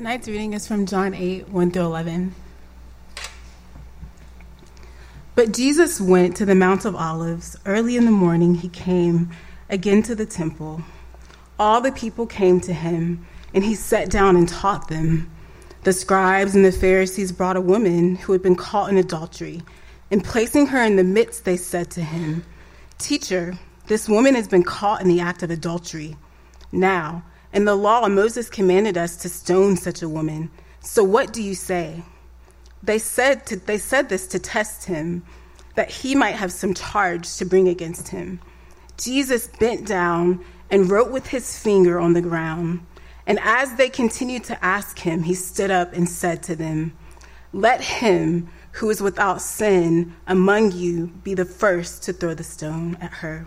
Tonight's reading is from John 8, 1 through 11. But Jesus went to the Mount of Olives. Early in the morning, he came again to the temple. All the people came to him, and he sat down and taught them. The scribes and the Pharisees brought a woman who had been caught in adultery, and placing her in the midst, they said to him, Teacher, this woman has been caught in the act of adultery. Now, in the law, Moses commanded us to stone such a woman. So what do you say? They said, to, they said this to test him, that he might have some charge to bring against him. Jesus bent down and wrote with his finger on the ground. And as they continued to ask him, he stood up and said to them, Let him who is without sin among you be the first to throw the stone at her.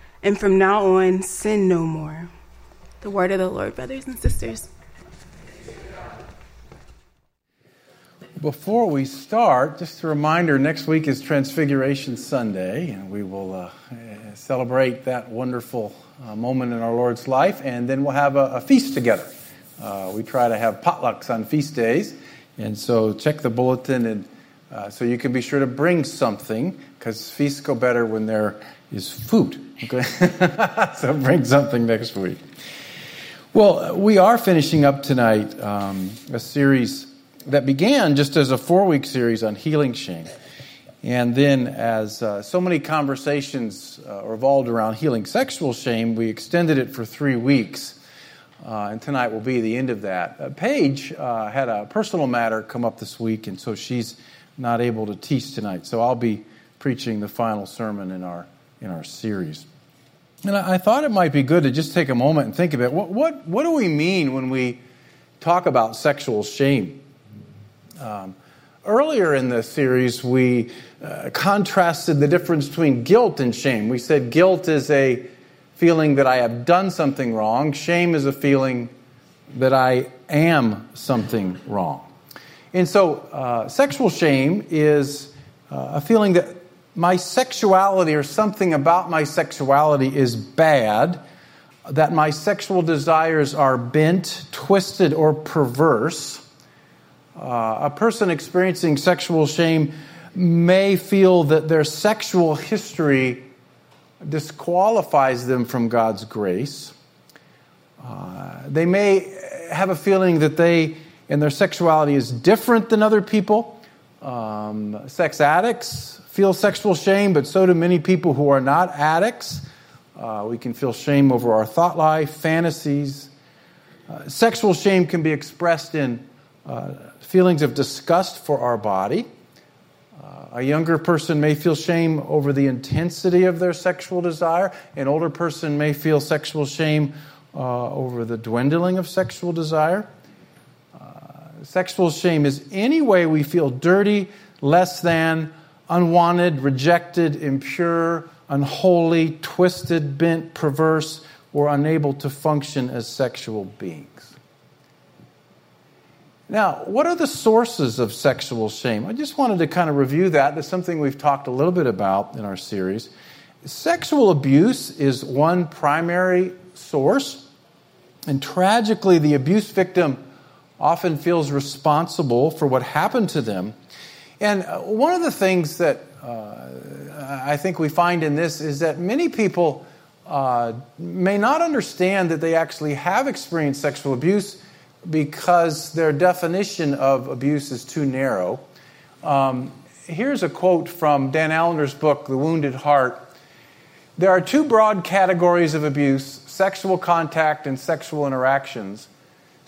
and from now on, sin no more. The word of the Lord, brothers and sisters. Before we start, just a reminder next week is Transfiguration Sunday, and we will uh, celebrate that wonderful uh, moment in our Lord's life, and then we'll have a, a feast together. Uh, we try to have potlucks on feast days, and so check the bulletin, and uh, so you can be sure to bring something, because feasts go better when there is food. Okay? so bring something next week. Well, we are finishing up tonight um, a series that began just as a four week series on healing shame. And then, as uh, so many conversations uh, revolved around healing sexual shame, we extended it for three weeks. Uh, and tonight will be the end of that. Uh, Paige uh, had a personal matter come up this week, and so she's not able to teach tonight. So I'll be preaching the final sermon in our in our series. And I thought it might be good to just take a moment and think about what, what, what do we mean when we talk about sexual shame? Um, earlier in the series, we uh, contrasted the difference between guilt and shame. We said guilt is a feeling that I have done something wrong, shame is a feeling that I am something wrong. And so, uh, sexual shame is uh, a feeling that my sexuality or something about my sexuality is bad, that my sexual desires are bent, twisted, or perverse. Uh, a person experiencing sexual shame may feel that their sexual history disqualifies them from God's grace. Uh, they may have a feeling that they and their sexuality is different than other people. Um, sex addicts feel sexual shame, but so do many people who are not addicts. Uh, we can feel shame over our thought life, fantasies. Uh, sexual shame can be expressed in uh, feelings of disgust for our body. Uh, a younger person may feel shame over the intensity of their sexual desire. An older person may feel sexual shame uh, over the dwindling of sexual desire. Sexual shame is any way we feel dirty, less than, unwanted, rejected, impure, unholy, twisted, bent, perverse, or unable to function as sexual beings. Now, what are the sources of sexual shame? I just wanted to kind of review that. That's something we've talked a little bit about in our series. Sexual abuse is one primary source, and tragically, the abuse victim often feels responsible for what happened to them and uh, one of the things that uh, I think we find in this is that many people uh, may not understand that they actually have experienced sexual abuse because their definition of abuse is too narrow. Um, here's a quote from Dan Allender's book, The Wounded Heart. There are two broad categories of abuse sexual contact and sexual interactions.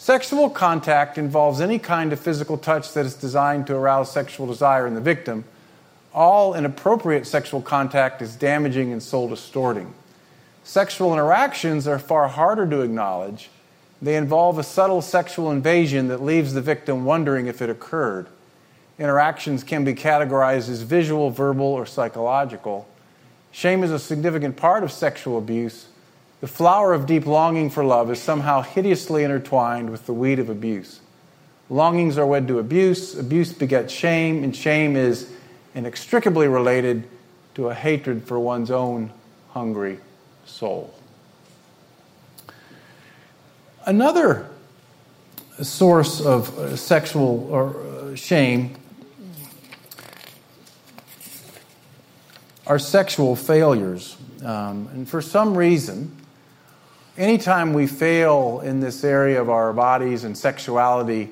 Sexual contact involves any kind of physical touch that is designed to arouse sexual desire in the victim. All inappropriate sexual contact is damaging and soul distorting. Sexual interactions are far harder to acknowledge. They involve a subtle sexual invasion that leaves the victim wondering if it occurred. Interactions can be categorized as visual, verbal, or psychological. Shame is a significant part of sexual abuse. The flower of deep longing for love is somehow hideously intertwined with the weed of abuse. Longings are wed to abuse, abuse begets shame, and shame is inextricably related to a hatred for one's own hungry soul. Another source of uh, sexual or uh, shame are sexual failures. Um, and for some reason, anytime we fail in this area of our bodies and sexuality,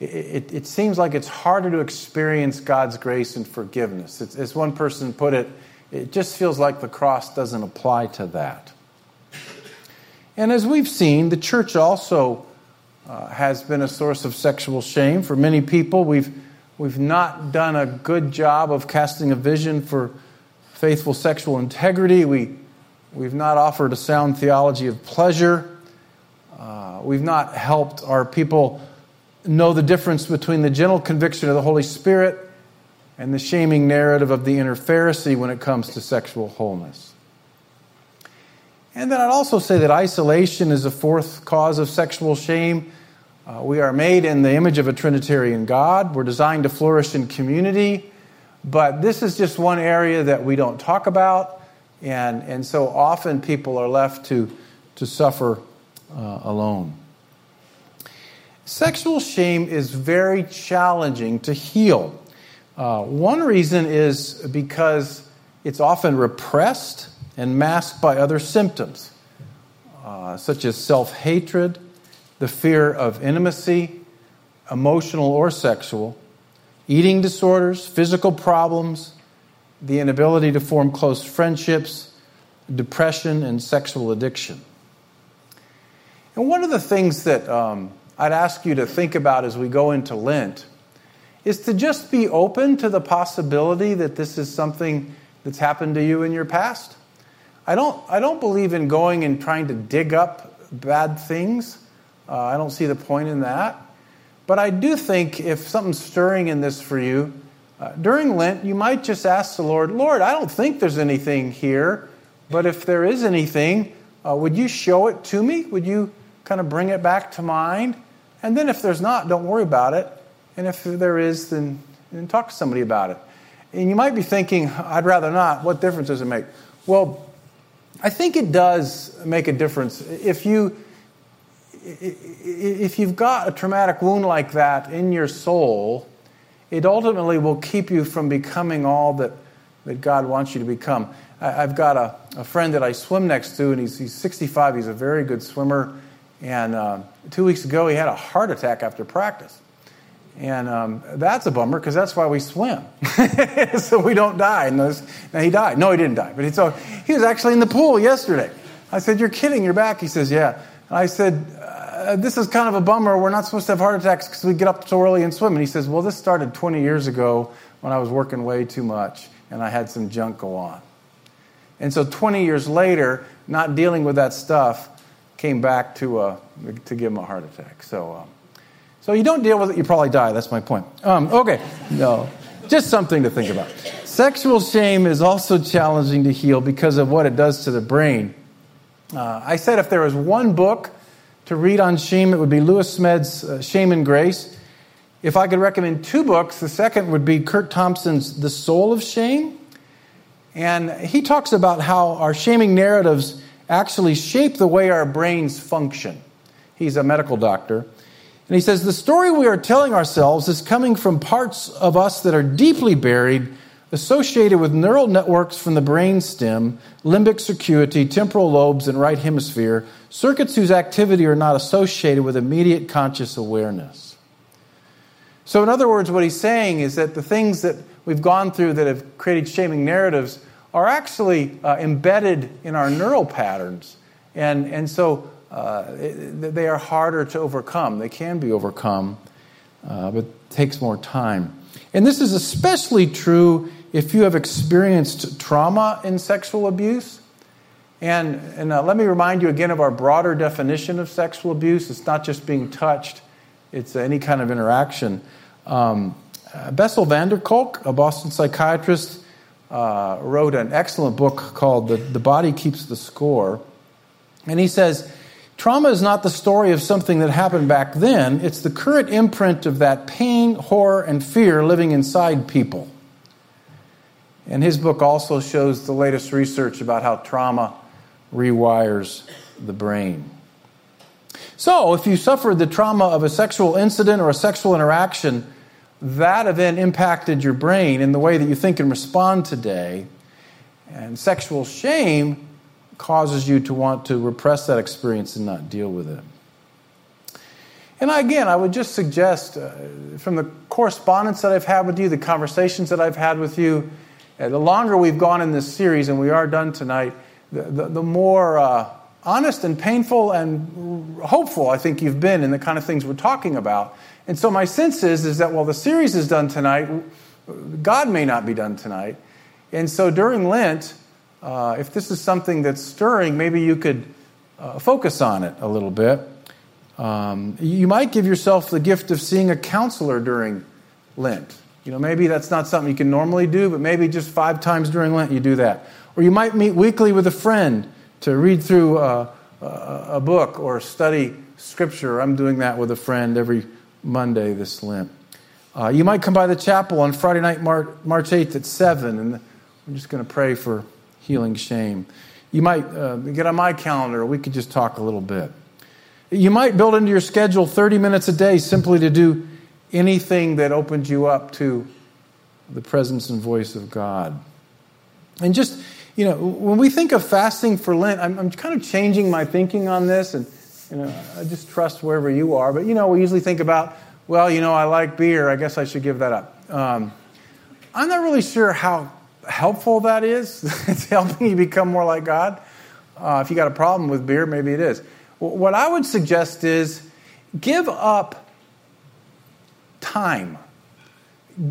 it, it, it seems like it's harder to experience God's grace and forgiveness. It's, as one person put it, it just feels like the cross doesn't apply to that. And as we've seen, the church also uh, has been a source of sexual shame for many people. We've, we've not done a good job of casting a vision for faithful sexual integrity. We, we've not offered a sound theology of pleasure. Uh, we've not helped our people know the difference between the gentle conviction of the Holy Spirit and the shaming narrative of the inner Pharisee when it comes to sexual wholeness. And then I'd also say that isolation is a fourth cause of sexual shame. Uh, we are made in the image of a Trinitarian God. We're designed to flourish in community. But this is just one area that we don't talk about, and, and so often people are left to, to suffer uh, alone. Sexual shame is very challenging to heal. Uh, one reason is because it's often repressed and masked by other symptoms, uh, such as self hatred, the fear of intimacy, emotional or sexual, eating disorders, physical problems, the inability to form close friendships, depression, and sexual addiction. And one of the things that um, I'd ask you to think about as we go into Lent is to just be open to the possibility that this is something that's happened to you in your past. I don't, I don't believe in going and trying to dig up bad things. Uh, I don't see the point in that. But I do think if something's stirring in this for you, uh, during Lent, you might just ask the Lord, Lord, I don't think there's anything here, but if there is anything, uh, would you show it to me? Would you kind of bring it back to mind? And then if there's not, don't worry about it. And if there is, then, then talk to somebody about it. And you might be thinking, I'd rather not. What difference does it make? Well, I think it does make a difference. If you if you've got a traumatic wound like that in your soul, it ultimately will keep you from becoming all that, that God wants you to become. I, have got a, a friend that I swim next to, and he's, he's 65. He's a very good swimmer. And uh, two weeks ago, he had a heart attack after practice. And um, that's a bummer because that's why we swim, so we don't die. And now he died. No, he didn't die. But he, so he was actually in the pool yesterday. I said, "You're kidding? You're back?" He says, "Yeah." And I said, uh, this is kind of a bummer. We're not supposed to have heart attacks because we get up so early and swim. And he says, Well, this started 20 years ago when I was working way too much and I had some junk go on. And so 20 years later, not dealing with that stuff came back to, uh, to give him a heart attack. So, um, so you don't deal with it, you probably die. That's my point. Um, okay, no, just something to think about. Sexual shame is also challenging to heal because of what it does to the brain. Uh, I said if there was one book to read on shame, it would be Lewis Smedes' uh, Shame and Grace. If I could recommend two books, the second would be Curt Thompson's The Soul of Shame. And he talks about how our shaming narratives actually shape the way our brains function. He's a medical doctor. And he says the story we are telling ourselves is coming from parts of us that are deeply buried associated with neural networks from the brain stem, limbic circuity, temporal lobes, and right hemisphere, circuits whose activity are not associated with immediate conscious awareness. So, in other words, what he's saying is that the things that we've gone through that have created shaming narratives are actually uh, embedded in our neural patterns. And, and so uh, they are harder to overcome. They can be overcome, uh, but takes more time. And this is especially true if you have experienced trauma in sexual abuse. And, and uh, let me remind you again of our broader definition of sexual abuse. It's not just being touched, it's any kind of interaction. Um, uh, Bessel van der Kolk, a Boston psychiatrist, uh, wrote an excellent book called the, the Body Keeps the Score. And he says, Trauma is not the story of something that happened back then, it's the current imprint of that pain, horror, and fear living inside people. And his book also shows the latest research about how trauma rewires the brain. So, if you suffered the trauma of a sexual incident or a sexual interaction, that event impacted your brain in the way that you think and respond today. And sexual shame causes you to want to repress that experience and not deal with it. And again, I would just suggest uh, from the correspondence that I've had with you, the conversations that I've had with you, the longer we've gone in this series, and we are done tonight, the, the, the more uh, honest and painful and hopeful I think you've been in the kind of things we're talking about. And so my sense is, is that while the series is done tonight, God may not be done tonight. And so during Lent, uh, if this is something that's stirring, maybe you could uh, focus on it a little bit. Um, you might give yourself the gift of seeing a counselor during Lent. You know, maybe that's not something you can normally do, but maybe just five times during Lent you do that. Or you might meet weekly with a friend to read through a, a, book or study scripture. I'm doing that with a friend every Monday this Lent. Uh, you might come by the chapel on Friday night, March, March 8th at 7, and I'm just going to pray for healing shame. You might uh, get on my calendar, we could just talk a little bit. You might build into your schedule 30 minutes a day simply to do anything that opens you up to the presence and voice of God. And just, you know, when we think of fasting for Lent, I'm, I'm kind of changing my thinking on this, and, you know, I just trust wherever you are. But, you know, we usually think about, well, you know, I like beer, I guess I should give that up. Um, I'm not really sure how helpful that is. it's helping you become more like God. Uh, if you got a problem with beer, maybe it is. What I would suggest is give up time.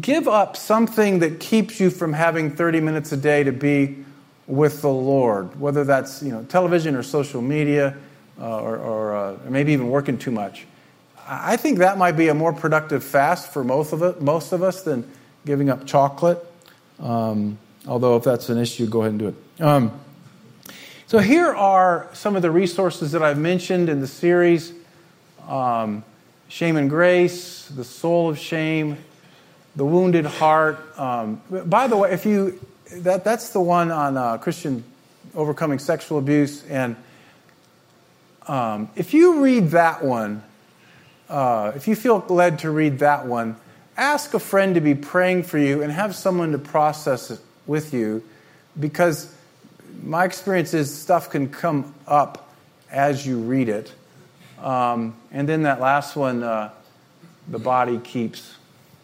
Give up something that keeps you from having 30 minutes a day to be with the Lord, whether that's you know television or social media, uh, or, or uh, maybe even working too much. I think that might be a more productive fast for most of it, most of us than giving up chocolate. Um, although, if that's an issue, go ahead and do it. Um, so, here are some of the resources that I've mentioned in the series um, Shame and Grace, The Soul of Shame, The Wounded Heart. Um, by the way, if you that, that's the one on uh, Christian overcoming sexual abuse. And um, if you read that one, uh, if you feel led to read that one, ask a friend to be praying for you and have someone to process it with you because my experience is stuff can come up as you read it. Um, and then that last one, uh, the body keeps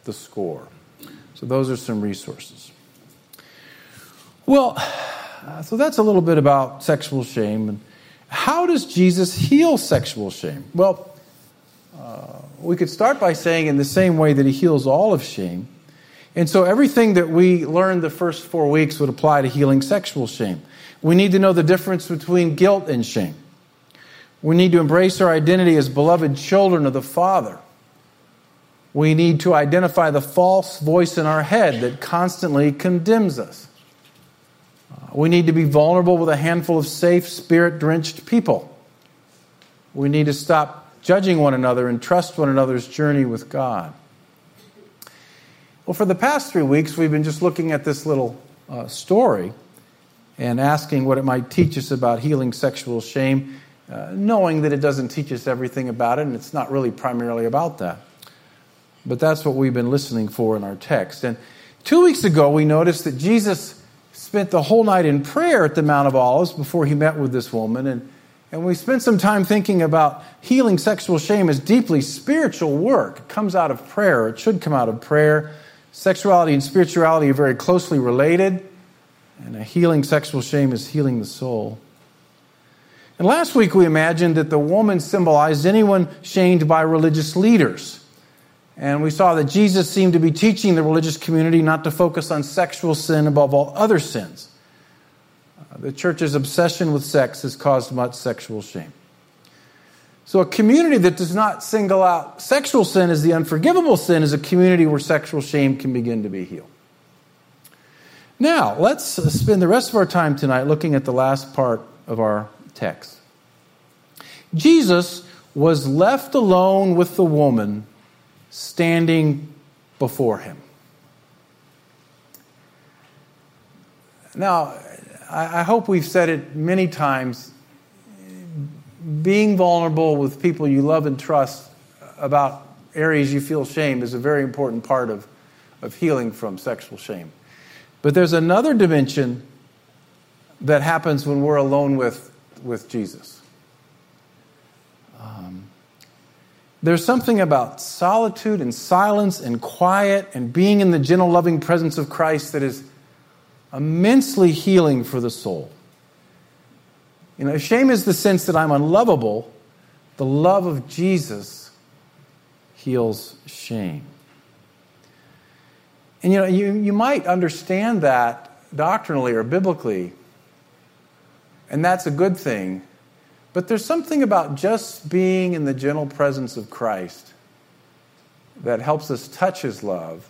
the score. So those are some resources. Well, so that's a little bit about sexual shame. And how does Jesus heal sexual shame? Well, uh, we could start by saying, in the same way that he heals all of shame. And so everything that we learned the first four weeks would apply to healing sexual shame. We need to know the difference between guilt and shame. We need to embrace our identity as beloved children of the Father. We need to identify the false voice in our head that constantly condemns us. We need to be vulnerable with a handful of safe, spirit drenched people. We need to stop judging one another and trust one another's journey with God. Well, for the past three weeks, we've been just looking at this little uh, story and asking what it might teach us about healing sexual shame, uh, knowing that it doesn't teach us everything about it, and it's not really primarily about that. But that's what we've been listening for in our text. And two weeks ago, we noticed that Jesus spent the whole night in prayer at the Mount of Olives before he met with this woman. And, and we spent some time thinking about healing sexual shame as deeply spiritual work. It comes out of prayer, it should come out of prayer. Sexuality and spirituality are very closely related, and a healing sexual shame is healing the soul. And last week we imagined that the woman symbolized anyone shamed by religious leaders. And we saw that Jesus seemed to be teaching the religious community not to focus on sexual sin above all other sins. Uh, the church's obsession with sex has caused much sexual shame. So, a community that does not single out sexual sin as the unforgivable sin is a community where sexual shame can begin to be healed. Now, let's spend the rest of our time tonight looking at the last part of our text. Jesus was left alone with the woman standing before him. Now, I hope we've said it many times. Being vulnerable with people you love and trust about areas you feel shame is a very important part of, of healing from sexual shame. But there's another dimension that happens when we're alone with, with Jesus. Um, there's something about solitude and silence and quiet and being in the gentle, loving presence of Christ that is immensely healing for the soul. You know, shame is the sense that I'm unlovable. The love of Jesus heals shame. And you know, you, you might understand that doctrinally or biblically, and that's a good thing. But there's something about just being in the gentle presence of Christ that helps us touch his love,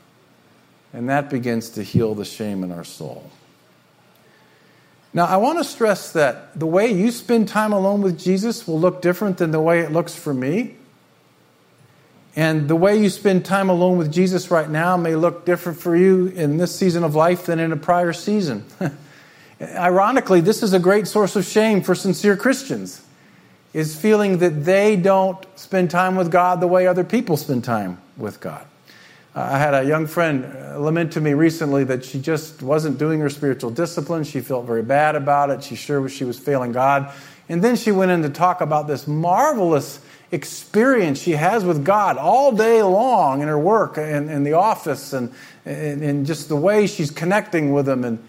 and that begins to heal the shame in our soul. Now, I want to stress that the way you spend time alone with Jesus will look different than the way it looks for me. And the way you spend time alone with Jesus right now may look different for you in this season of life than in a prior season. Ironically, this is a great source of shame for sincere Christians is feeling that they don't spend time with God the way other people spend time with God. Uh, I had a young friend uh, lament to me recently that she just wasn't doing her spiritual discipline. She felt very bad about it. She sure she was failing God. And then she went in to talk about this marvelous experience she has with God all day long in her work and in the office and, and, and just the way she's connecting with Him. And,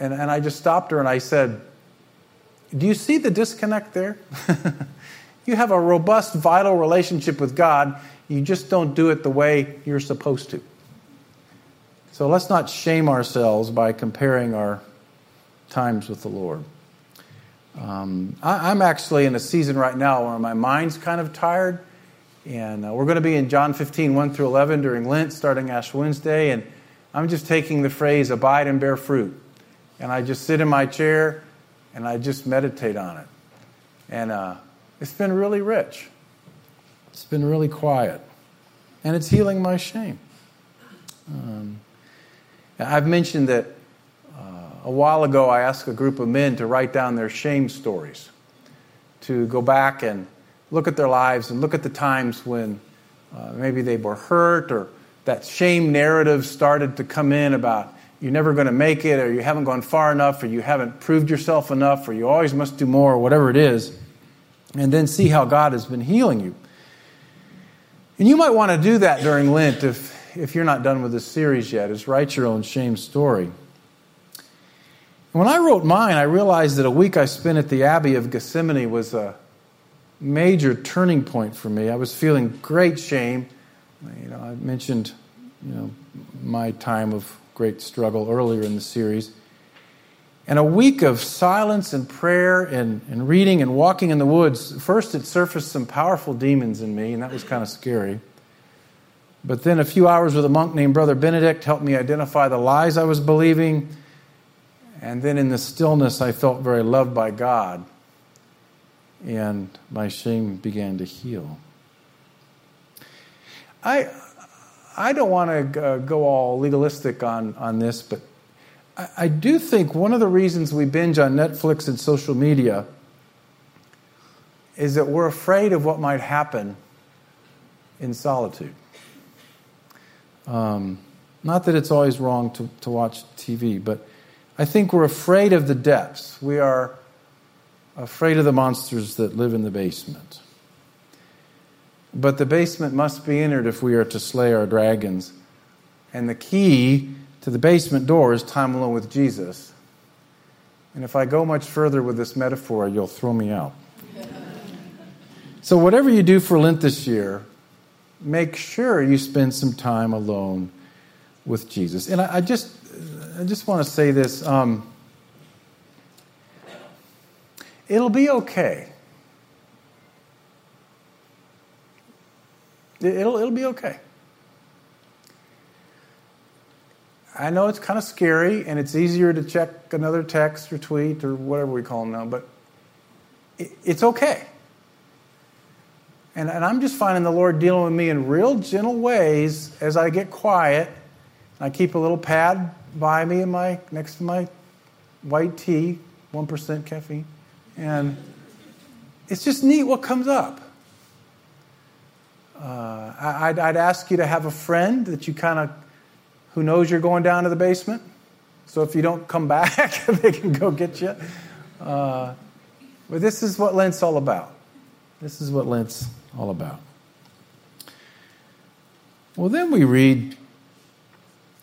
and, and I just stopped her and I said, Do you see the disconnect there? you have a robust, vital relationship with God, you just don't do it the way you're supposed to. So let's not shame ourselves by comparing our times with the Lord. Um, I, am actually in a season right now where my mind's kind of tired. And uh, we're going to be in John 15, 1 through 11 during Lent, starting Ash Wednesday. And I'm just taking the phrase abide and bear fruit. And I just sit in my chair and I just meditate on it. And uh, it's been really rich. It's been really quiet. And it's healing my shame. Um, I've mentioned that a while ago, I asked a group of men to write down their shame stories, to go back and look at their lives and look at the times when uh, maybe they were hurt or that shame narrative started to come in about you're never going to make it or you haven't gone far enough or you haven't proved yourself enough or you always must do more or whatever it is, and then see how God has been healing you. And you might want to do that during Lent if, if you're not done with this series yet, is write your own shame story. When I wrote mine, I realized that a week I spent at the Abbey of Gethsemani was a major turning point for me. I was feeling great shame. You know, I mentioned, you know, my time of great struggle earlier in the series. And a week of silence and prayer and, and reading and walking in the woods, first it surfaced some powerful demons in me, and that was kind of scary. But then a few hours with a monk named Brother Benedict helped me identify the lies I was believing and then in the stillness, I felt very loved by God, and my shame began to heal. I, I don't want to go all legalistic on, on this, but I, I do think one of the reasons we binge on Netflix and social media is that we're afraid of what might happen in solitude. Um, not that it's always wrong to, to watch TV, but I think we're afraid of the depths. We are afraid of the monsters that live in the basement. But the basement must be entered if we are to slay our dragons. And the key to the basement door is time alone with Jesus. And if I go much further with this metaphor, you'll throw me out. so, whatever you do for Lent this year, make sure you spend some time alone with Jesus. And I, I just I just want to say this. Um, it'll be okay. It'll, it'll be okay. I know it's kind of scary and it's easier to check another text or tweet or whatever we call them now, but it, it's okay. And, and I'm just finding the Lord dealing with me in real gentle ways as I get quiet. I keep a little pad by me in my, next to my white tea, 1% caffeine. And it's just neat what comes up. Uh, I'd, I'd ask you to have a friend that you kind of who knows you're going down to the basement. So if you don't come back, they can go get you. Uh, but this is what Lent's all about. This is what Lent's all about. Well, then we read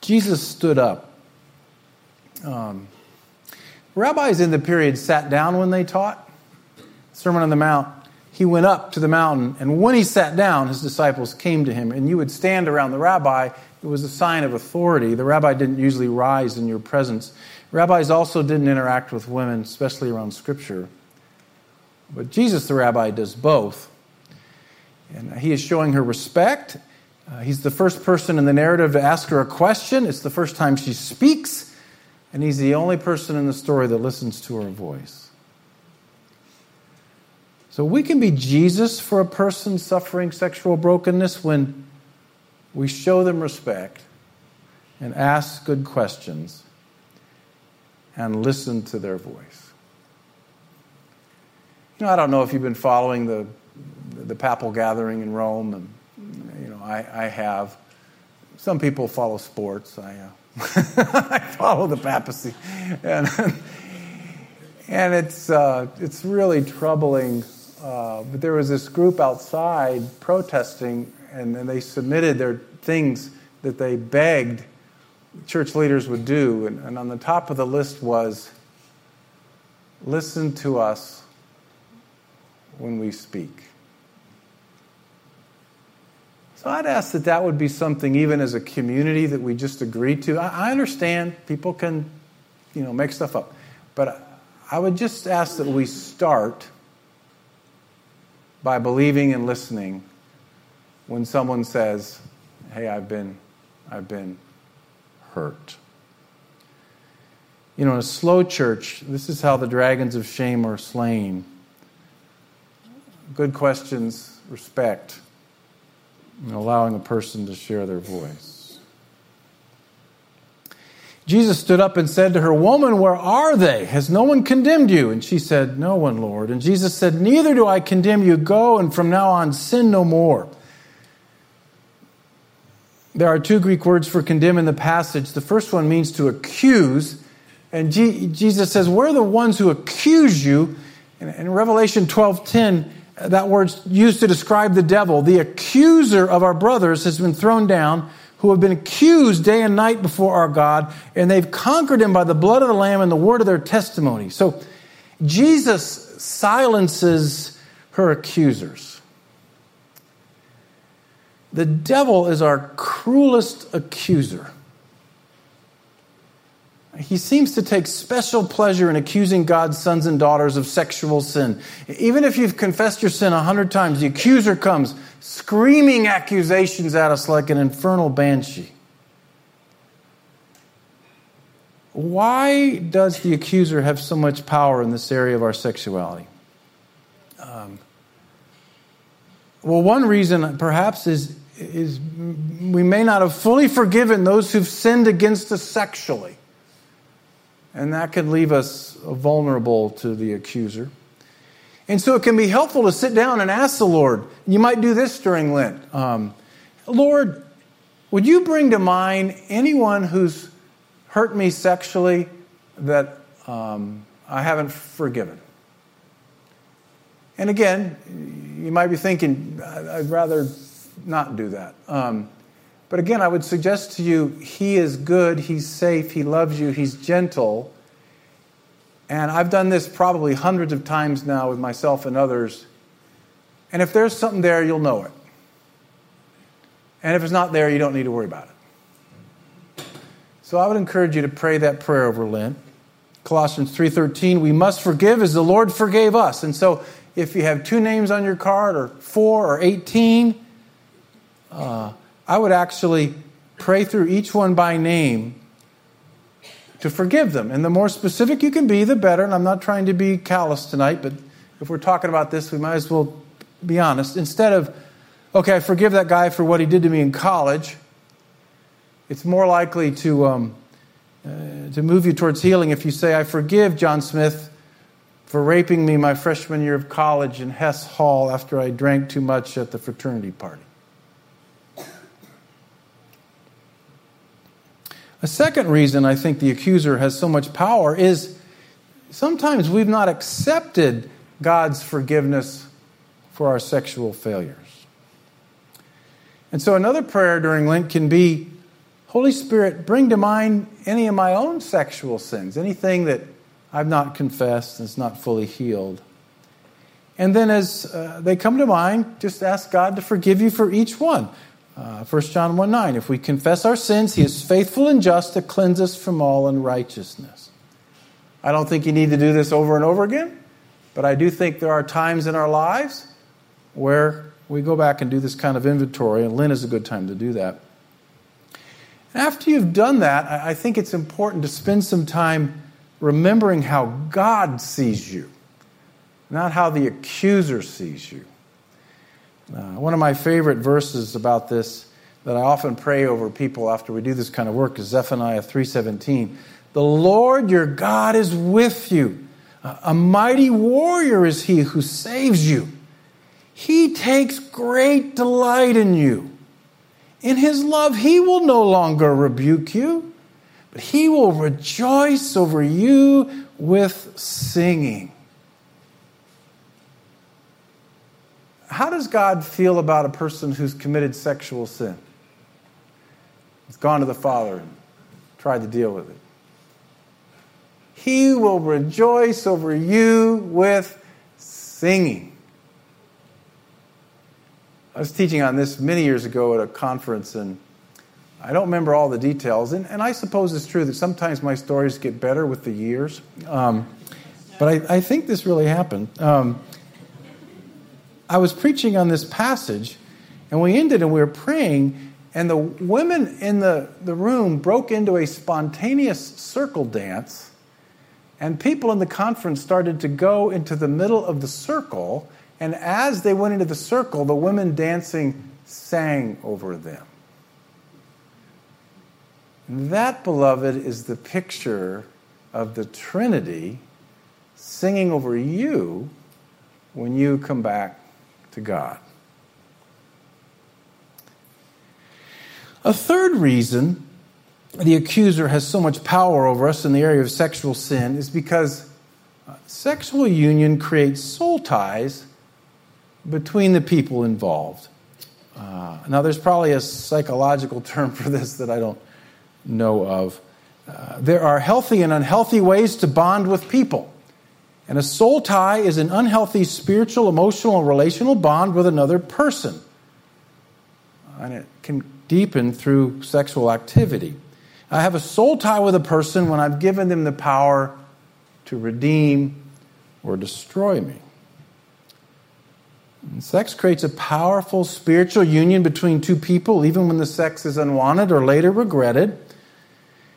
Jesus stood up. Um, rabbis in the period sat down when they taught. Sermon on the Mount, he went up to the mountain, and when he sat down, his disciples came to him. And you would stand around the rabbi it was a sign of authority. The rabbi didn't usually rise in your presence. Rabbis also didn't interact with women, especially around Scripture. But Jesus, the rabbi, does both. And he is showing her respect. Uh, he's the first person in the narrative to ask her a question. It's the first time she speaks. And he's the only person in the story that listens to her voice. So we can be Jesus for a person suffering sexual brokenness when we show them respect and ask good questions and listen to their voice. You know, I don't know if you've been following the, the papal gathering in Rome, and, you know, I, I have. Some people follow sports. I, uh, I follow the papacy. And, and it's, uh, it's really troubling. Uh, but there was this group outside protesting and, and they submitted their things that they begged church leaders would do. And, and on the top of the list was listen to us when we speak. So I'd ask that that would be something, even as a community, that we just agree to. I, I understand people can, you know, make stuff up, but I would just ask that we start by believing and listening when someone says, "Hey, I've been I've been hurt." You know, in a slow church, this is how the dragons of shame are slain. Good questions, respect, and allowing a person to share their voice. Jesus stood up and said to her, Woman, where are they? Has no one condemned you? And she said, No one, Lord. And Jesus said, Neither do I condemn you. Go and from now on sin no more. There are two Greek words for condemn in the passage. The first one means to accuse. And G- Jesus says, We're the ones who accuse you. In, in Revelation 12:10, that word's used to describe the devil. The accuser of our brothers has been thrown down, who have been accused day and night before our God, and they've conquered him by the blood of the Lamb and the word of their testimony. So Jesus silences her accusers. The devil is our cruelest accuser. He seems to take special pleasure in accusing God's sons and daughters of sexual sin. Even if you've confessed your sin a hundred times, the accuser comes screaming accusations at us like an infernal banshee. Why does the accuser have so much power in this area of our sexuality? Um, well, one reason perhaps is, is we may not have fully forgiven those who've sinned against us sexually. And that can leave us vulnerable to the accuser. And so it can be helpful to sit down and ask the Lord. You might do this during Lent. Um, Lord, would you bring to mind anyone who's hurt me sexually that um, I haven't forgiven? And again, you might be thinking, I'd rather not do that. Um, but again, I would suggest to you, He is good, He's safe, He loves you, He's gentle. And I've done this probably hundreds of times now with myself and others. And if there's something there, you'll know it. And if it's not there, you don't need to worry about it. So I would encourage you to pray that prayer over Lent. Colossians 3:13, we must forgive as the Lord forgave us. And so if you have two names on your card or 4 or 18, uh, I would actually pray through each one by name to forgive them. And the more specific you can be, the better. And I'm not trying to be callous tonight, but if we're talking about this, we might as well be honest. Instead of, okay, I forgive that guy for what he did to me in college, it's more likely to, um, uh, to move you towards healing if you say, I forgive John Smith for raping me my freshman year of college in Hess Hall after I drank too much at the fraternity party. A second reason I think the accuser has so much power is sometimes we've not accepted God's forgiveness for our sexual failures. And so another prayer during Lent can be Holy Spirit, bring to mind any of my own sexual sins, anything that I've not confessed and is not fully healed. And then as uh, they come to mind, just ask God to forgive you for each one. Uh, 1 John 1 9, if we confess our sins, he is faithful and just to cleanse us from all unrighteousness. I don't think you need to do this over and over again, but I do think there are times in our lives where we go back and do this kind of inventory, and Lent is a good time to do that. After you've done that, I think it's important to spend some time remembering how God sees you, not how the accuser sees you. Uh, one of my favorite verses about this that I often pray over people after we do this kind of work is Zephaniah 3:17. The Lord your God is with you. A mighty warrior is he who saves you. He takes great delight in you. In his love, he will no longer rebuke you, but he will rejoice over you with singing. How does God feel about a person who's committed sexual sin? He's gone to the Father and tried to deal with it. He will rejoice over you with singing. I was teaching on this many years ago at a conference, and I don't remember all the details. And, and I suppose it's true that sometimes my stories get better with the years. Um, but I, I, think this really happened. Um, I was preaching on this passage, and we ended and we were praying, and the women in the, the room broke into a spontaneous circle dance, and people in the conference started to go into the middle of the circle, and as they went into the circle, the women dancing sang over them. That, beloved, is the picture of the Trinity singing over you when you come back to God. A third reason the accuser has so much power over us in the area of sexual sin is because uh, sexual union creates soul ties between the people involved. Uh, now, there's probably a psychological term for this that I don't know of. Uh, there are healthy and unhealthy ways to bond with people. And a soul tie is an unhealthy spiritual, emotional, and relational bond with another person. And it can deepen through sexual activity. I have a soul tie with a person when I've given them the power to redeem or destroy me. And sex creates a powerful spiritual union between two people, even when the sex is unwanted or later regretted.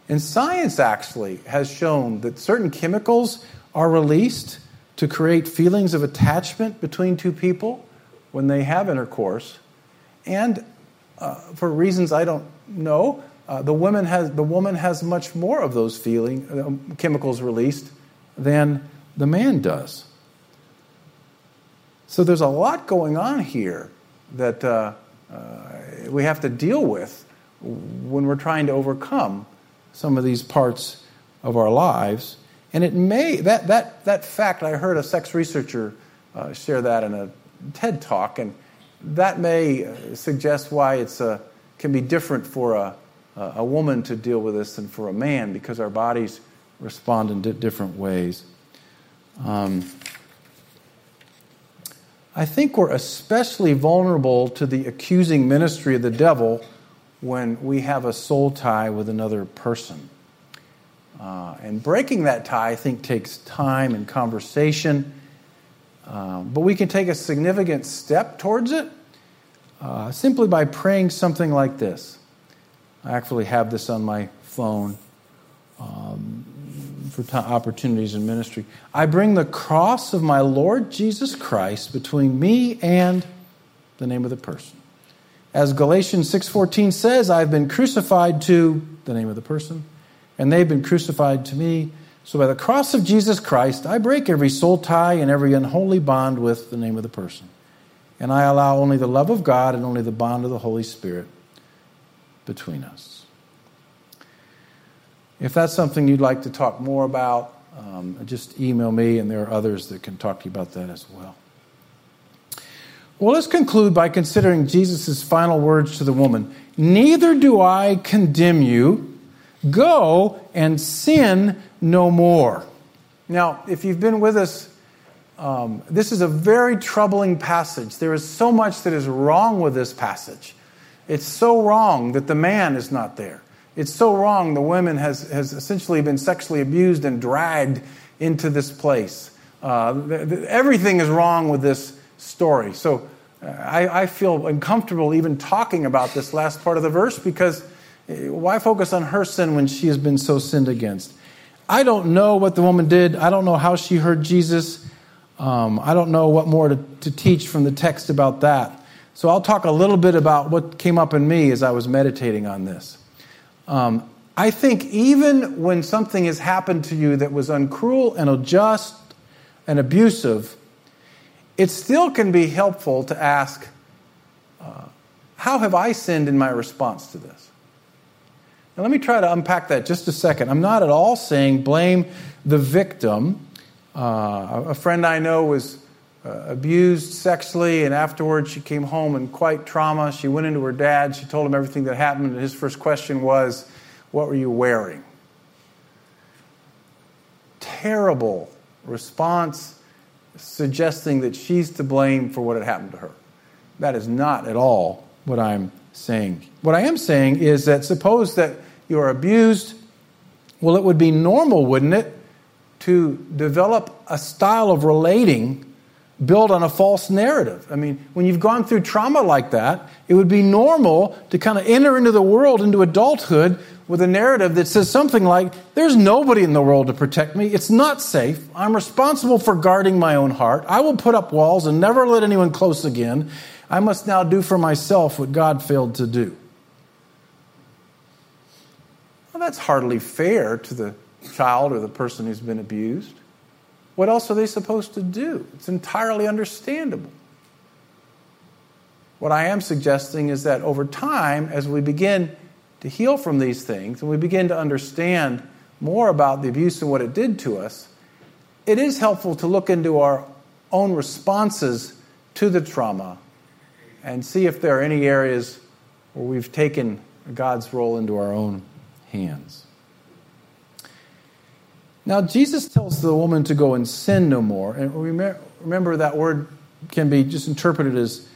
And science actually has shown that certain chemicals are released to create feelings of attachment between two people when they have intercourse. And uh, for reasons I don't know, uh, the, woman has, the woman has much more of those feeling uh, chemicals released than the man does. So there's a lot going on here that uh, uh, we have to deal with when we're trying to overcome some of these parts of our lives and it may, that, that, that fact, I heard a sex researcher uh, share that in a TED talk, and that may uh, suggest why it uh, can be different for a, a woman to deal with this than for a man because our bodies respond in different ways. Um, I think we're especially vulnerable to the accusing ministry of the devil when we have a soul tie with another person. Uh, and breaking that tie, I think, takes time and conversation. Uh, but we can take a significant step towards it uh, simply by praying something like this. I actually have this on my phone um, for t- opportunities in ministry. I bring the cross of my Lord Jesus Christ between me and the name of the person. As Galatians 6:14 says, I've been crucified to the name of the person, and they've been crucified to me. So by the cross of Jesus Christ, I break every soul tie and every unholy bond with the name of the person. And I allow only the love of God and only the bond of the Holy Spirit between us. If that's something you'd like to talk more about, um, just email me, and there are others that can talk to you about that as well. Well, let's conclude by considering Jesus' final words to the woman Neither do I condemn you. Go and sin no more. Now, if you've been with us, um, this is a very troubling passage. There is so much that is wrong with this passage. It's so wrong that the man is not there. It's so wrong the woman has, has essentially been sexually abused and dragged into this place. Uh, the, the, everything is wrong with this story. So uh, I, I, feel uncomfortable even talking about this last part of the verse because why focus on her sin when she has been so sinned against? I don't know what the woman did. I don't know how she heard Jesus. Um, I don't know what more to, to teach from the text about that. So I'll talk a little bit about what came up in me as I was meditating on this. Um, I think even when something has happened to you that was uncruel and unjust and abusive, it still can be helpful to ask, uh, How have I sinned in my response to this? Let me try to unpack that just a second. I'm not at all saying blame the victim. Uh, a friend I know was uh, abused sexually, and afterwards she came home in quite trauma. She went into her dad, she told him everything that happened, and his first question was, What were you wearing? Terrible response, suggesting that she's to blame for what had happened to her. That is not at all what I'm saying. What I am saying is that suppose that you are abused, well, it would be normal, wouldn't it, to develop a style of relating built on a false narrative. I mean, when you've gone through trauma like that, it would be normal to kind of enter into the world, into adulthood, with a narrative that says something like, There's nobody in the world to protect me. It's not safe. I'm responsible for guarding my own heart. I will put up walls and never let anyone close again. I must now do for myself what God failed to do. Well, that's hardly fair to the child or the person who's been abused. What else are they supposed to do? It's entirely understandable. What I am suggesting is that over time, as we begin to heal from these things and we begin to understand more about the abuse and what it did to us, it is helpful to look into our own responses to the trauma and see if there are any areas where we've taken God's role into our own hands. Now, Jesus tells the woman to go and sin no more. And remember, that word can be just interpreted as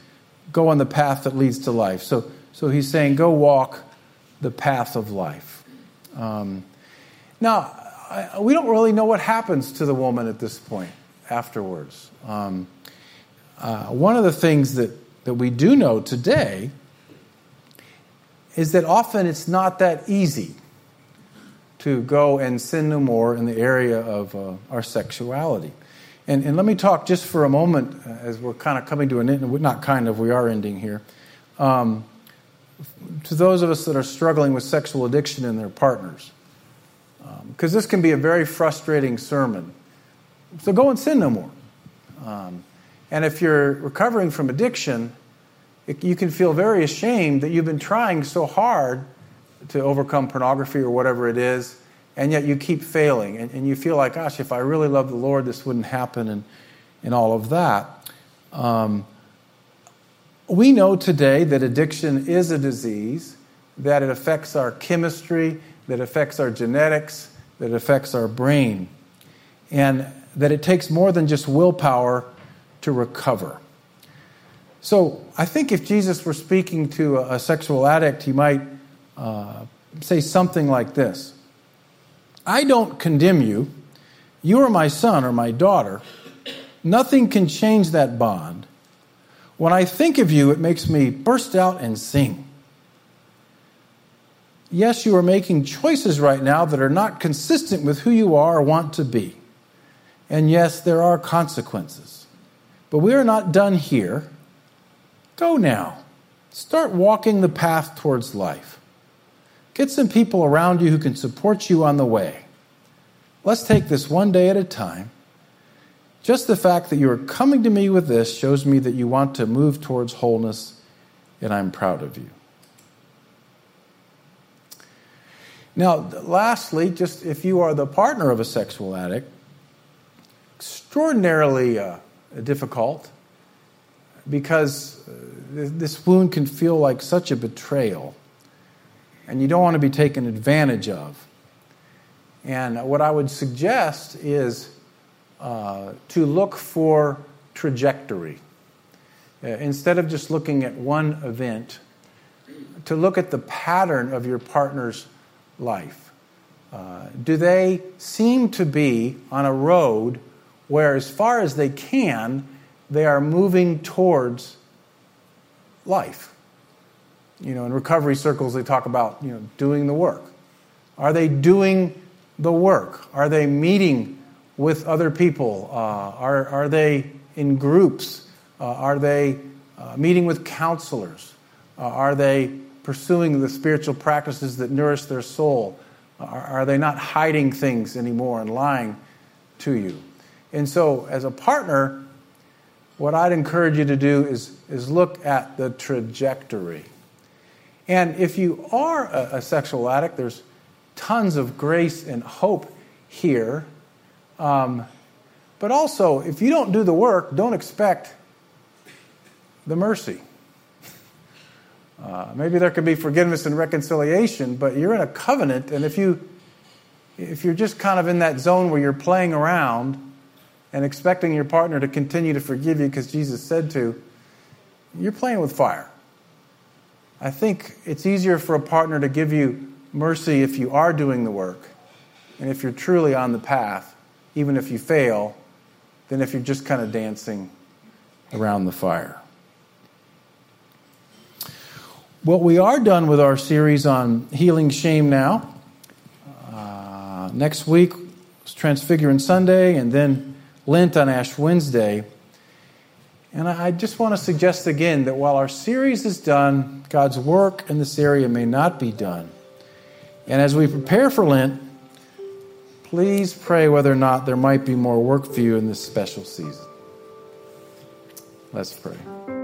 go on the path that leads to life. So, so he's saying, go walk the path of life. Um, now, I, we don't really know what happens to the woman at this point afterwards. Um, uh, one of the things that, that we do know today is that often it's not that easy to go and sin no more in the area of uh, our sexuality. And, and, let me talk just for a moment uh, as we're kind of coming to an end, not kind of, we are ending here. Um, to those of us that are struggling with sexual addiction in their partners, because um, this can be a very frustrating sermon. So go and sin no more. Um, and if you're recovering from addiction, it, you can feel very ashamed that you've been trying so hard to overcome pornography or whatever it is, and yet you keep failing. And, and you feel like, gosh, if I really love the Lord, this wouldn't happen, and, and all of that. Um, we know today that addiction is a disease, that it affects our chemistry, that affects our genetics, that affects our brain, and that it takes more than just willpower to recover. So I think if Jesus were speaking to a, a sexual addict, he might uh, say something like this I don't condemn you. You are my son or my daughter. Nothing can change that bond. When I think of you, it makes me burst out and sing. Yes, you are making choices right now that are not consistent with who you are or want to be. And yes, there are consequences. But we are not done here. Go now. Start walking the path towards life. Get some people around you who can support you on the way. Let's take this one day at a time. Just the fact that you are coming to me with this shows me that you want to move towards wholeness, and I'm proud of you. Now, lastly, just if you are the partner of a sexual addict, extraordinarily uh, difficult because uh, this wound can feel like such a betrayal, and you don't want to be taken advantage of. And what I would suggest is uh, to look for trajectory. Uh, instead of just looking at one event, to look at the pattern of your partner's life. Uh, do they seem to be on a road where, as far as they can, they are moving towards life? You know, in recovery circles, they talk about you know doing the work. Are they doing the work? Are they meeting with other people? Uh, are are they in groups? Uh, are they uh, meeting with counselors? Uh, are they pursuing the spiritual practices that nourish their soul? Are, are they not hiding things anymore and lying to you? And so, as a partner, what I'd encourage you to do is, is look at the trajectory. And if you are a, a sexual addict, there's tons of grace and hope here. Um, but also, if you don't do the work, don't expect the mercy. Uh, maybe there could be forgiveness and reconciliation, but you're in a covenant, and if you if you're just kind of in that zone where you're playing around and expecting your partner to continue to forgive you because Jesus said to, you're playing with fire. I think it's easier for a partner to give you mercy if you are doing the work and if you're truly on the path, even if you fail, than if you're just kind of dancing around the fire. Well, we are done with our series on healing shame now. Uh, next week is Transfiguration Sunday, and then Lent on Ash Wednesday. And I just want to suggest again that while our series is done, God's work in this area may not be done. And as we prepare for Lent, please pray whether or not there might be more work for you in this special season. Let's pray.